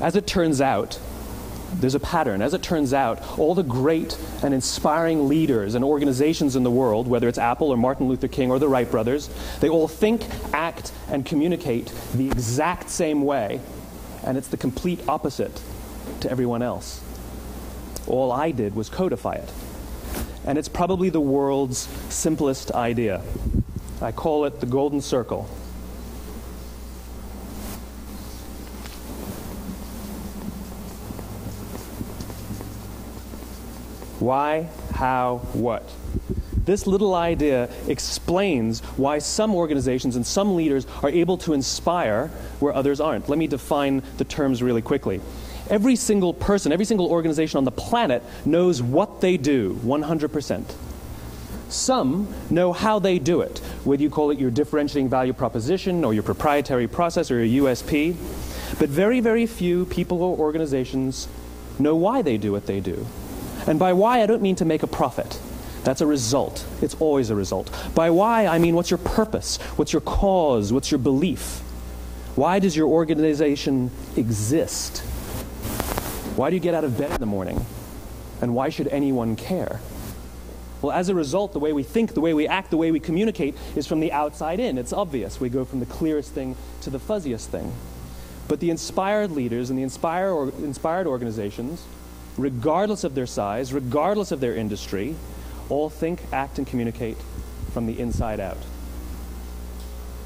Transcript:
As it turns out, there's a pattern. As it turns out, all the great and inspiring leaders and organizations in the world, whether it's Apple or Martin Luther King or the Wright brothers, they all think, act, and communicate the exact same way, and it's the complete opposite to everyone else. All I did was codify it. And it's probably the world's simplest idea. I call it the golden circle. Why, how, what? This little idea explains why some organizations and some leaders are able to inspire where others aren't. Let me define the terms really quickly. Every single person, every single organization on the planet knows what they do 100%. Some know how they do it, whether you call it your differentiating value proposition or your proprietary process or your USP. But very, very few people or organizations know why they do what they do. And by why, I don't mean to make a profit. That's a result. It's always a result. By why, I mean what's your purpose? What's your cause? What's your belief? Why does your organization exist? Why do you get out of bed in the morning? And why should anyone care? Well, as a result, the way we think, the way we act, the way we communicate is from the outside in. It's obvious. We go from the clearest thing to the fuzziest thing. But the inspired leaders and the inspired, or, inspired organizations regardless of their size, regardless of their industry, all think, act, and communicate from the inside out.